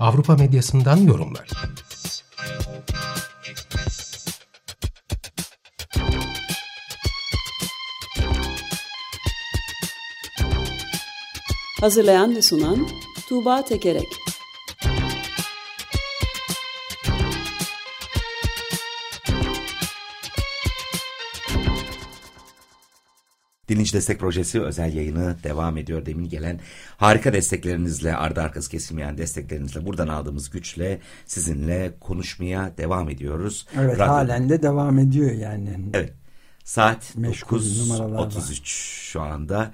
Avrupa medyasından yorumlar. Hazırlayan ve sunan Tuğba Tekerek Dinleyici Destek Projesi özel yayını devam ediyor. Demin gelen harika desteklerinizle, ardı arkası kesilmeyen desteklerinizle, buradan aldığımız güçle sizinle konuşmaya devam ediyoruz. Evet Radyo... halen de devam ediyor yani. Evet. Saat 9.33 şu anda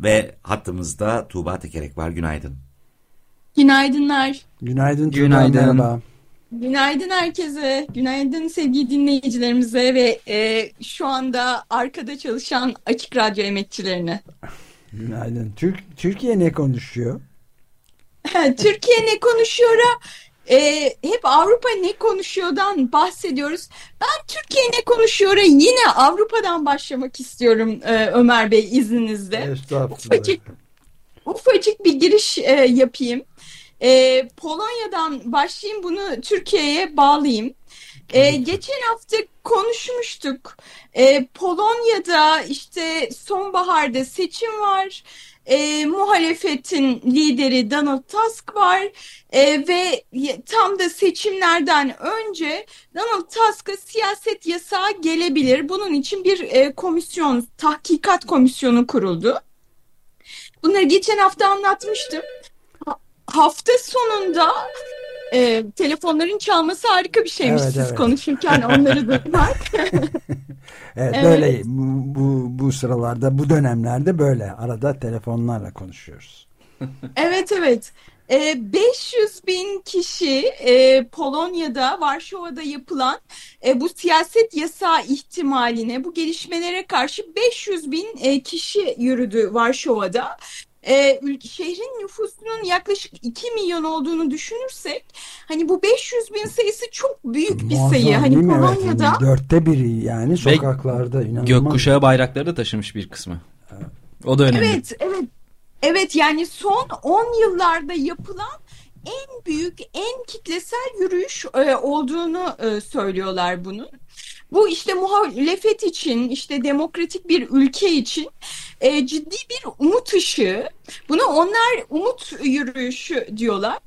ve hattımızda Tuğba Tekerek var. Günaydın. Günaydınlar. Günaydın. Günaydın. Merhaba. Günaydın herkese, günaydın sevgili dinleyicilerimize ve e, şu anda arkada çalışan Açık Radyo emekçilerine. Günaydın. Türk, Türkiye ne konuşuyor? Türkiye ne konuşuyor? E, hep Avrupa ne konuşuyordan bahsediyoruz. Ben Türkiye ne konuşuyor yine Avrupa'dan başlamak istiyorum e, Ömer Bey izninizle. Ufacık, ufacık bir giriş e, yapayım. E, Polonya'dan başlayayım bunu Türkiye'ye bağlayayım. E, geçen hafta konuşmuştuk. E, Polonya'da işte sonbaharda seçim var. E, muhalefetin lideri Donald Tusk var e, ve tam da seçimlerden önce Donald Tusk'a siyaset yasağı gelebilir. Bunun için bir e, komisyon, tahkikat komisyonu kuruldu. Bunları geçen hafta anlatmıştım hafta sonunda e, telefonların çalması harika bir şeymiş evet, siz evet. konuşurken onları duymak. evet, evet böyle bu, bu, bu sıralarda bu dönemlerde böyle arada telefonlarla konuşuyoruz. evet evet. E, 500 bin kişi e, Polonya'da, Varşova'da yapılan e, bu siyaset yasağı ihtimaline, bu gelişmelere karşı 500 bin e, kişi yürüdü Varşova'da e, şehrin nüfusunun yaklaşık 2 milyon olduğunu düşünürsek hani bu 500 bin sayısı çok büyük bir Muazzam, sayı. Hani Polonya'da evet, dörtte biri yani sokaklarda inanılmaz. Gökkuşağı bayrakları da taşımış bir kısmı. O da önemli. Evet, evet. Evet yani son 10 yıllarda yapılan en büyük, en kitlesel yürüyüş e, olduğunu e, söylüyorlar bunun. Bu işte muhalefet için, işte demokratik bir ülke için e, ciddi bir umut ışığı. Bunu onlar umut yürüyüşü diyorlar.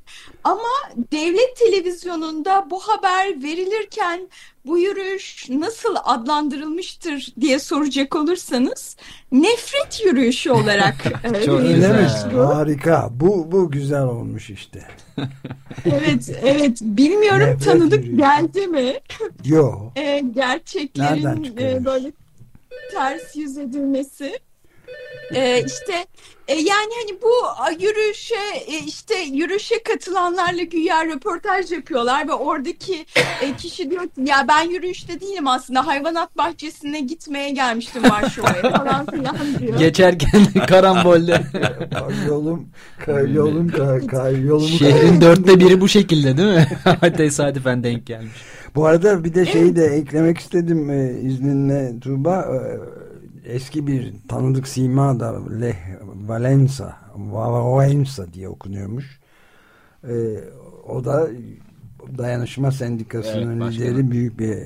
Ama devlet televizyonunda bu haber verilirken bu yürüyüş nasıl adlandırılmıştır diye soracak olursanız nefret yürüyüşü olarak e, Çok güzel. Harika. Bu bu güzel olmuş işte. evet, evet. Bilmiyorum nefret tanıdık yürüyüşü. geldi mi? Yok. E, gerçeklerin e, böyle ters yüz edilmesi. E, işte e, yani hani bu yürüyüşe e, işte yürüyüşe katılanlarla güya röportaj yapıyorlar ve oradaki e, kişi diyor ki ya ben yürüyüşte değilim aslında hayvanat bahçesine gitmeye gelmiştim Varşova'ya falan filan diyor. Geçerken karambolde. yolum yolum kay, yolumu Şehrin dörtte biri bu şekilde değil mi? Tesadüfen denk gelmiş. Bu arada bir de şeyi de eklemek istedim e, izninle Tuğba. E, eski bir tanıdık sima da Leh Valensa Valensa diye okunuyormuş. Ee, o da dayanışma sendikasının evet, lideri büyük bir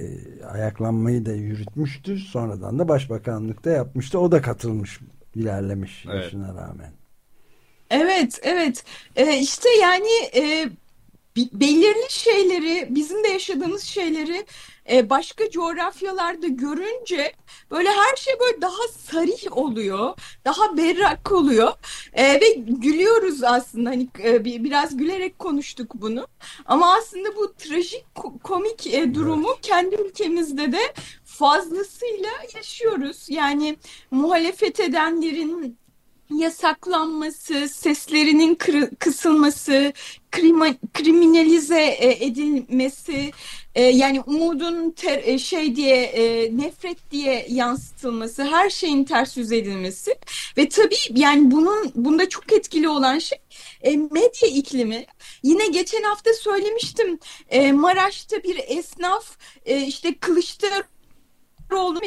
ayaklanmayı da yürütmüştü. Sonradan da başbakanlıkta yapmıştı. O da katılmış, ilerlemiş evet. yaşına rağmen. Evet, evet. Ee, işte yani e, belirli şeyleri, bizim de yaşadığımız şeyleri e, başka coğrafyalarda görünce böyle her şey böyle daha sarih oluyor, daha berrak oluyor. E, ve gülüyoruz aslında. Hani e, biraz gülerek konuştuk bunu. Ama aslında bu trajik komik e, durumu kendi ülkemizde de fazlasıyla yaşıyoruz. Yani muhalefet edenlerin yasaklanması, seslerinin kısılması, krima, kriminalize e, edilmesi, e, yani umudun ter, e, şey diye e, nefret diye yansıtılması, her şeyin ters yüz edilmesi ve tabii yani bunun bunda çok etkili olan şey e, medya iklimi. Yine geçen hafta söylemiştim e, Maraş'ta bir esnaf e, işte Kılıçdaroğlu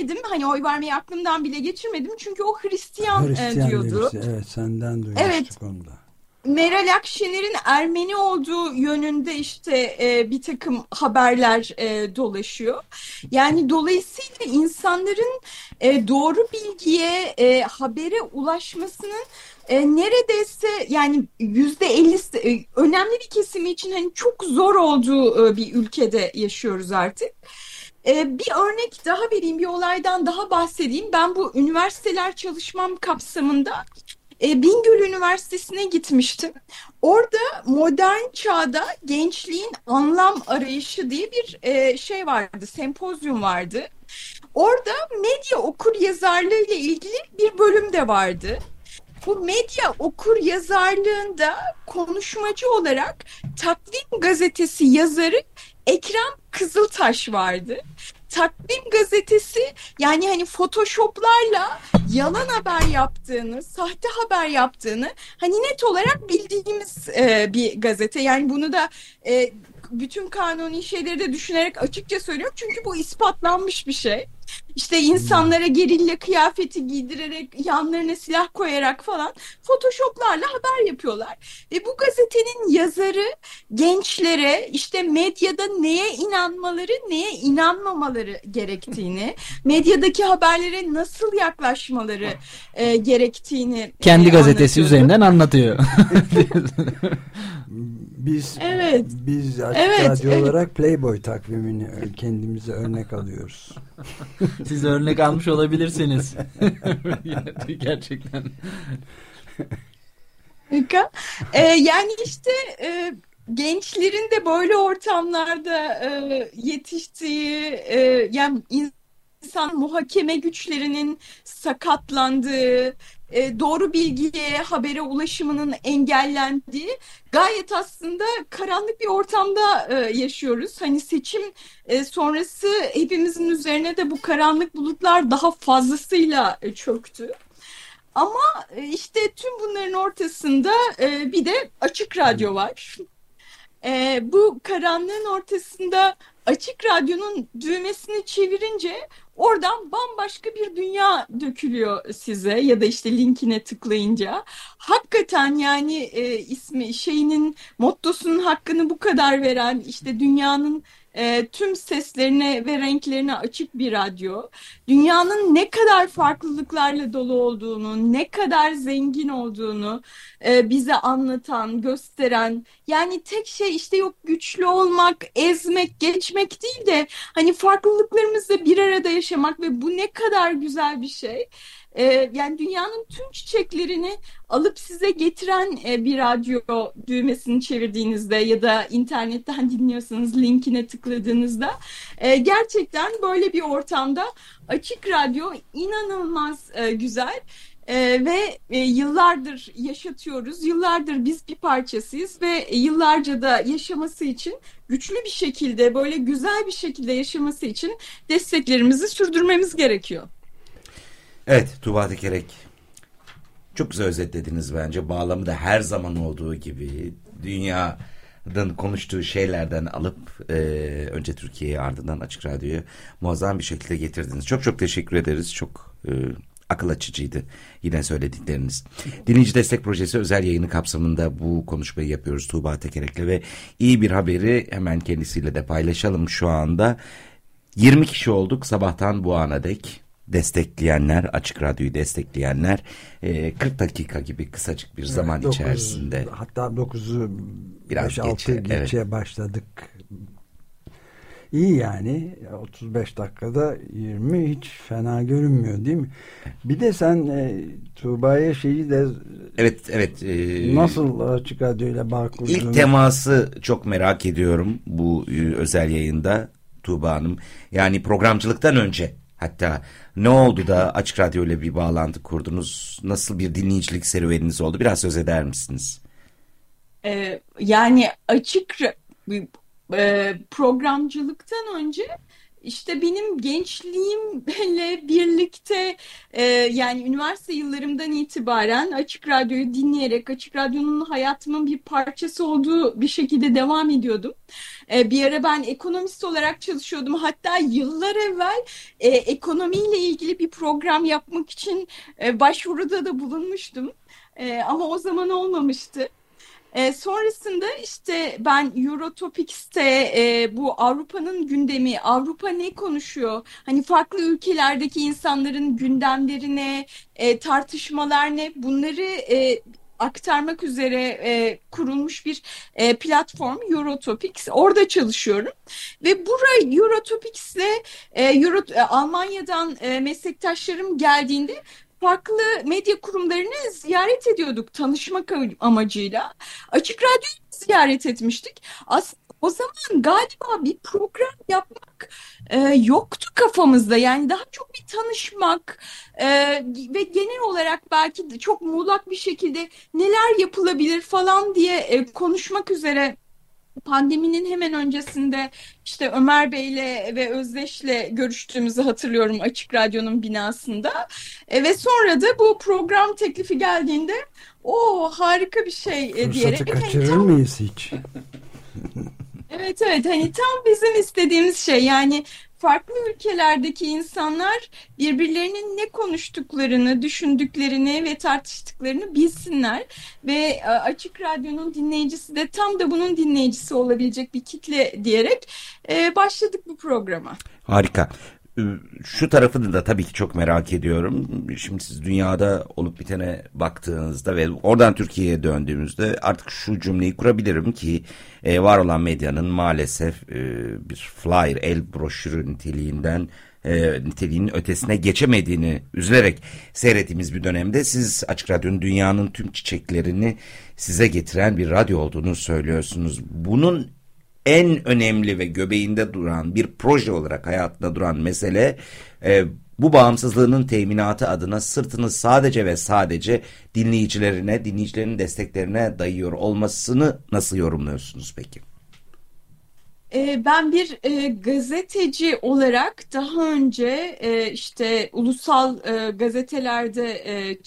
dedim. Hani oy vermeyi aklımdan bile geçirmedim. Çünkü o Hristiyan, Hristiyan diyordu. Birisi. Evet senden duymuştuk evet. onu da. Meral Akşener'in Ermeni olduğu yönünde işte e, bir takım haberler e, dolaşıyor. Yani dolayısıyla insanların e, doğru bilgiye, e, habere ulaşmasının e, neredeyse yani yüzde ellisi e, önemli bir kesimi için hani çok zor olduğu e, bir ülkede yaşıyoruz artık. E, bir örnek daha vereyim, bir olaydan daha bahsedeyim. Ben bu üniversiteler çalışmam kapsamında e, Bingöl Üniversitesi'ne gitmiştim. Orada modern çağda gençliğin anlam arayışı diye bir e, şey vardı, sempozyum vardı. Orada medya okur yazarlığı ile ilgili bir bölüm de vardı. Bu medya okur yazarlığında konuşmacı olarak Takvim Gazetesi yazarı Ekrem Kızıltaş vardı takvim gazetesi yani hani photoshoplarla yalan haber yaptığını, sahte haber yaptığını hani net olarak bildiğimiz e, bir gazete. Yani bunu da e, bütün kanuni şeyleri de düşünerek açıkça söylüyorum. Çünkü bu ispatlanmış bir şey. İşte insanlara gerilla kıyafeti giydirerek, yanlarına silah koyarak falan photoshoplarla haber yapıyorlar. Ve bu gazetenin yazarı gençlere işte medyada neye inanmaları, neye inanmamaları gerektiğini, medyadaki haberlere nasıl yaklaşmaları e, gerektiğini kendi e, gazetesi üzerinden anlatıyor. biz evet. biz açık evet, radyo evet. olarak Playboy takvimini kendimize örnek alıyoruz. Siz örnek almış olabilirsiniz. Gerçekten. ee, yani işte e, gençlerin de böyle ortamlarda e, yetiştiği e, yani insan muhakeme güçlerinin sakatlandığı e, doğru bilgiye, habere ulaşımının engellendiği gayet aslında karanlık bir ortamda e, yaşıyoruz. Hani seçim e, sonrası hepimizin üzerine de bu karanlık bulutlar daha fazlasıyla çöktü. Ama işte tüm bunların ortasında bir de açık radyo var. bu karanlığın ortasında açık radyonun düğmesini çevirince Oradan bambaşka bir dünya dökülüyor size ya da işte linkine tıklayınca. Hakikaten yani e, ismi şeyinin mottosunun hakkını bu kadar veren işte dünyanın e, tüm seslerine ve renklerine açık bir radyo. Dünyanın ne kadar farklılıklarla dolu olduğunu, ne kadar zengin olduğunu e, bize anlatan, gösteren. Yani tek şey işte yok güçlü olmak, ezmek, geçmek değil de hani farklılıklarımızla bir arada yaşamak ve bu ne kadar güzel bir şey e, yani dünyanın tüm çiçeklerini alıp size getiren e, bir radyo düğmesini çevirdiğinizde ya da internetten dinliyorsanız linkine tıkladığınızda e, gerçekten böyle bir ortamda açık radyo inanılmaz e, güzel. Ee, ve yıllardır yaşatıyoruz. Yıllardır biz bir parçasıyız ve yıllarca da yaşaması için güçlü bir şekilde böyle güzel bir şekilde yaşaması için desteklerimizi sürdürmemiz gerekiyor. Evet Tuğba Tekerek çok güzel özetlediniz bence. Bağlamı da her zaman olduğu gibi dünyanın konuştuğu şeylerden alıp e, önce Türkiye'ye ardından Açık Radyo'ya muazzam bir şekilde getirdiniz. Çok çok teşekkür ederiz. Çok e, akıl açıcıydı yine söyledikleriniz. Dinleyici Destek Projesi özel yayını kapsamında bu konuşmayı yapıyoruz Tuğba Tekerek'le ve iyi bir haberi hemen kendisiyle de paylaşalım şu anda. 20 kişi olduk sabahtan bu ana dek destekleyenler, Açık Radyo'yu destekleyenler 40 e, dakika gibi kısacık bir zaman evet, içerisinde. Hatta 9'u biraz 5, geçe, geçe evet. başladık. İyi yani 35 dakikada 20 hiç fena görünmüyor değil mi? Bir de sen e, Tuğba'ya şeyi de Evet evet. E, nasıl Açık Radyo ile bağ İlk teması çok merak ediyorum bu e, özel yayında Tuğba Hanım. Yani programcılıktan önce Hatta ne oldu da Açık Radyo ile bir bağlantı kurdunuz? Nasıl bir dinleyicilik serüveniniz oldu? Biraz söz eder misiniz? Ee, yani açık e, programcılıktan önce işte benim gençliğimle birlikte e, yani üniversite yıllarımdan itibaren Açık Radyo'yu dinleyerek Açık Radyo'nun hayatımın bir parçası olduğu bir şekilde devam ediyordum. E, bir ara ben ekonomist olarak çalışıyordum. Hatta yıllar evvel e, ekonomiyle ilgili bir program yapmak için e, başvuruda da bulunmuştum. E, ama o zaman olmamıştı. E, sonrasında işte ben Eurotopics'te e, bu Avrupa'nın gündemi, Avrupa ne konuşuyor? Hani farklı ülkelerdeki insanların gündemlerine, e, tartışmalar ne? Bunları e, aktarmak üzere e, kurulmuş bir e, platform Eurotopics. Orada çalışıyorum ve buraya Eurotopics'le e, Euro, e, Almanya'dan e, meslektaşlarım geldiğinde farklı medya kurumlarını ziyaret ediyorduk tanışmak amacıyla. Açık Radyo'yu ziyaret etmiştik. Aslında o zaman galiba bir program yapmak e, yoktu kafamızda. Yani daha çok bir tanışmak e, ve genel olarak belki çok muğlak bir şekilde neler yapılabilir falan diye e, konuşmak üzere pandeminin hemen öncesinde işte Ömer Bey'le ve Özdeş'le görüştüğümüzü hatırlıyorum Açık Radyo'nun binasında. E, ve sonra da bu program teklifi geldiğinde o harika bir şey e, Fırsatı diyerek. Fırsatı kaçırır hani, mıyız hiç? evet evet hani tam bizim istediğimiz şey yani farklı ülkelerdeki insanlar birbirlerinin ne konuştuklarını, düşündüklerini ve tartıştıklarını bilsinler ve e, Açık Radyo'nun dinleyicisi de tam da bunun dinleyicisi olabilecek bir kitle diyerek e, başladık bu programa. Harika. Ee, şu tarafını da tabii ki çok merak ediyorum. Şimdi siz dünyada olup bitene baktığınızda ve oradan Türkiye'ye döndüğümüzde artık şu cümleyi kurabilirim ki e, var olan medyanın maalesef e, bir flyer, el broşürü niteliğinden e, niteliğinin ötesine geçemediğini üzülerek seyrettiğimiz bir dönemde siz Açık Radyo'nun dünyanın tüm çiçeklerini size getiren bir radyo olduğunu söylüyorsunuz. Bunun en önemli ve göbeğinde duran bir proje olarak hayatında duran mesele e, bu bağımsızlığının teminatı adına sırtını sadece ve sadece dinleyicilerine, dinleyicilerin desteklerine dayıyor olmasını nasıl yorumluyorsunuz peki? E, ben bir e, gazeteci olarak daha önce e, işte ulusal e, gazetelerde e,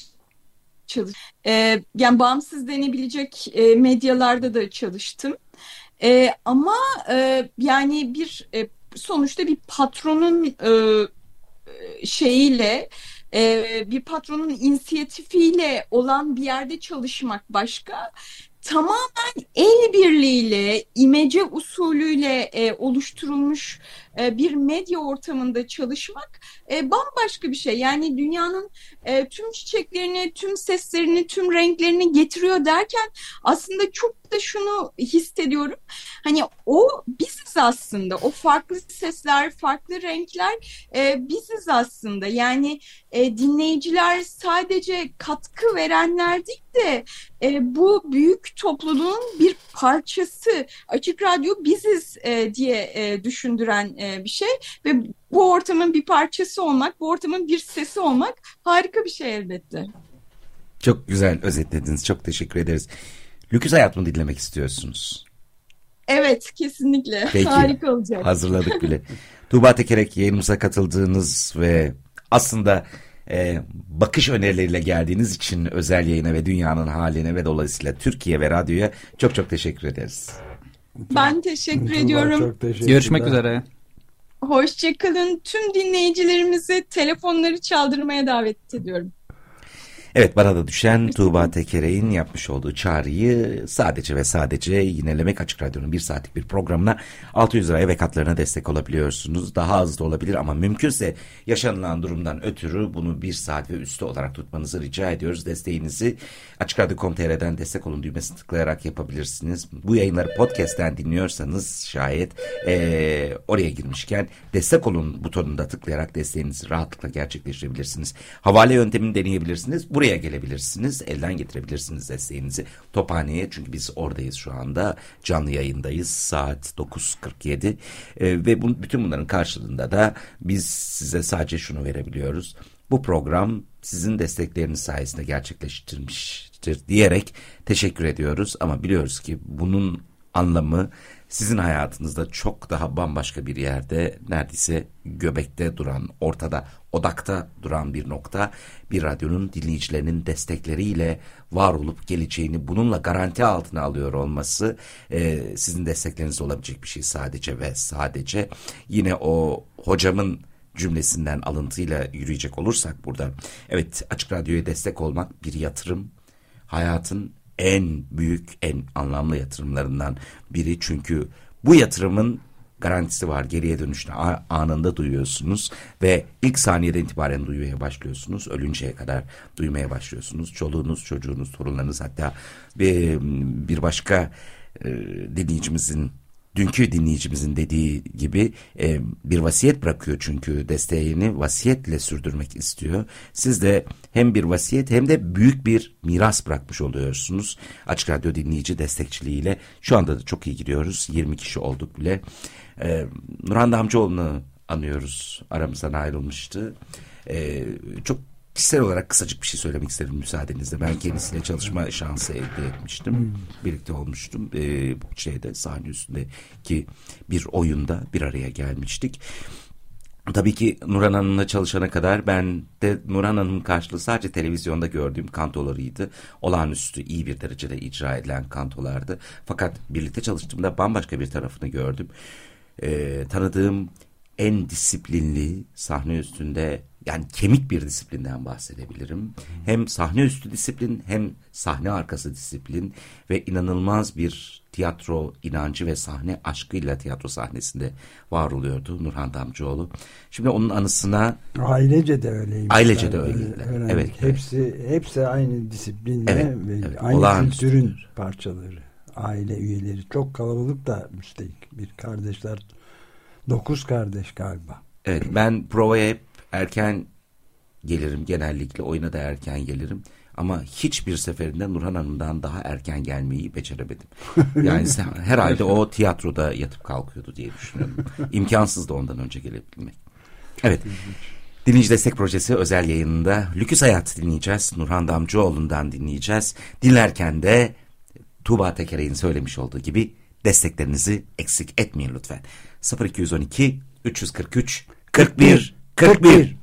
çalış, e, yani bağımsız denebilecek e, medyalarda da çalıştım. E, ama e, yani bir e, sonuçta bir patronun e, şeyiyle e, bir patronun inisiyatifiyle olan bir yerde çalışmak başka. Tamamen el birliğiyle, imece usulüyle e, oluşturulmuş e, bir medya ortamında çalışmak e, bambaşka bir şey. Yani dünyanın e, tüm çiçeklerini, tüm seslerini, tüm renklerini getiriyor derken aslında çok da şunu hissediyorum. Hani o biziz aslında. O farklı sesler, farklı renkler biziz aslında. Yani dinleyiciler sadece katkı verenler değil de e, bu büyük topluluğun bir parçası. Açık Radyo biziz e, diye e, düşündüren e, bir şey ve bu ortamın bir parçası olmak, bu ortamın bir sesi olmak harika bir şey elbette. Çok güzel özetlediniz. Çok teşekkür ederiz. Lüküs hayat mı dinlemek istiyorsunuz? Evet kesinlikle. Peki, Harika olacak. Hazırladık bile. Tuğba Tekerek yayınımıza katıldığınız ve aslında e, bakış önerileriyle geldiğiniz için özel yayına ve dünyanın haline ve dolayısıyla Türkiye ve radyoya çok çok teşekkür ederiz. Ben teşekkür ediyorum. Çok Görüşmek üzere. Hoşçakalın. Tüm dinleyicilerimizi telefonları çaldırmaya davet ediyorum. Evet bana düşen Tuğba Tekere'in yapmış olduğu çağrıyı sadece ve sadece yinelemek Açık Radyo'nun bir saatlik bir programına 600 liraya ve katlarına destek olabiliyorsunuz. Daha az da olabilir ama mümkünse yaşanılan durumdan ötürü bunu bir saat ve üstü olarak tutmanızı rica ediyoruz. Desteğinizi Açık Radyo.com.tr'den destek olun düğmesini tıklayarak yapabilirsiniz. Bu yayınları podcast'ten dinliyorsanız şayet ee, oraya girmişken destek olun butonunda tıklayarak desteğinizi rahatlıkla gerçekleştirebilirsiniz. Havale yöntemini deneyebilirsiniz. Bu buraya gelebilirsiniz. Elden getirebilirsiniz desteğinizi Tophane'ye. Çünkü biz oradayız şu anda. Canlı yayındayız. Saat 9.47. E, ve bu, bütün bunların karşılığında da biz size sadece şunu verebiliyoruz. Bu program sizin destekleriniz sayesinde gerçekleştirmiştir diyerek teşekkür ediyoruz. Ama biliyoruz ki bunun anlamı sizin hayatınızda çok daha bambaşka bir yerde neredeyse göbekte duran, ortada, odakta duran bir nokta. Bir radyonun dinleyicilerinin destekleriyle var olup geleceğini bununla garanti altına alıyor olması e, sizin destekleriniz olabilecek bir şey sadece ve sadece. Yine o hocamın cümlesinden alıntıyla yürüyecek olursak burada. Evet Açık Radyo'ya destek olmak bir yatırım. Hayatın en büyük, en anlamlı yatırımlarından biri. Çünkü bu yatırımın garantisi var. Geriye dönüşte anında duyuyorsunuz ve ilk saniyeden itibaren duymaya başlıyorsunuz. Ölünceye kadar duymaya başlıyorsunuz. Çoluğunuz, çocuğunuz, torunlarınız hatta bir, bir başka e, dinleyicimizin dünkü dinleyicimizin dediği gibi e, bir vasiyet bırakıyor çünkü desteğini vasiyetle sürdürmek istiyor. Siz de hem bir vasiyet hem de büyük bir miras bırakmış oluyorsunuz. Açık Radyo dinleyici destekçiliğiyle şu anda da çok iyi gidiyoruz. 20 kişi olduk bile. E, Nurhan Damcıoğlu'nu anıyoruz. Aramızdan ayrılmıştı. E, çok kişisel olarak kısacık bir şey söylemek isterim müsaadenizle. Ben kendisiyle çalışma şansı elde etmiştim. Hmm. Birlikte olmuştum. Ee, şeyde sahne üstündeki bir oyunda bir araya gelmiştik. Tabii ki Nurhan Hanım'la çalışana kadar ben de Nurhan Hanım'ın karşılığı sadece televizyonda gördüğüm kantolarıydı. Olağanüstü iyi bir derecede icra edilen kantolardı. Fakat birlikte çalıştığımda bambaşka bir tarafını gördüm. Ee, tanıdığım en disiplinli sahne üstünde yani kemik bir disiplinden bahsedebilirim. Hem sahne üstü disiplin hem sahne arkası disiplin ve inanılmaz bir tiyatro inancı ve sahne aşkıyla tiyatro sahnesinde var oluyordu Nurhan Damcıoğlu. Şimdi onun anısına ailece de öyleymiş. Ailece de öyle. Evet. Hepsi evet. hepsi aynı disiplinle evet, ve evet. aynı Olağan kültürün parçaları. Aile üyeleri çok kalabalık da üstelik bir kardeşler dokuz kardeş galiba. Evet ben provaya hep erken gelirim genellikle oyuna da erken gelirim. Ama hiçbir seferinde Nurhan Hanım'dan daha erken gelmeyi beceremedim. Yani herhalde o tiyatroda yatıp kalkıyordu diye düşünüyorum. İmkansız da ondan önce gelebilmek. Evet. Dinleyici Destek Projesi özel yayınında Lüküs Hayat dinleyeceğiz. Nurhan Damcıoğlu'ndan dinleyeceğiz. Dinlerken de Tuğba Tekere'nin söylemiş olduğu gibi desteklerinizi eksik etmeyin lütfen. 0212 343 41 41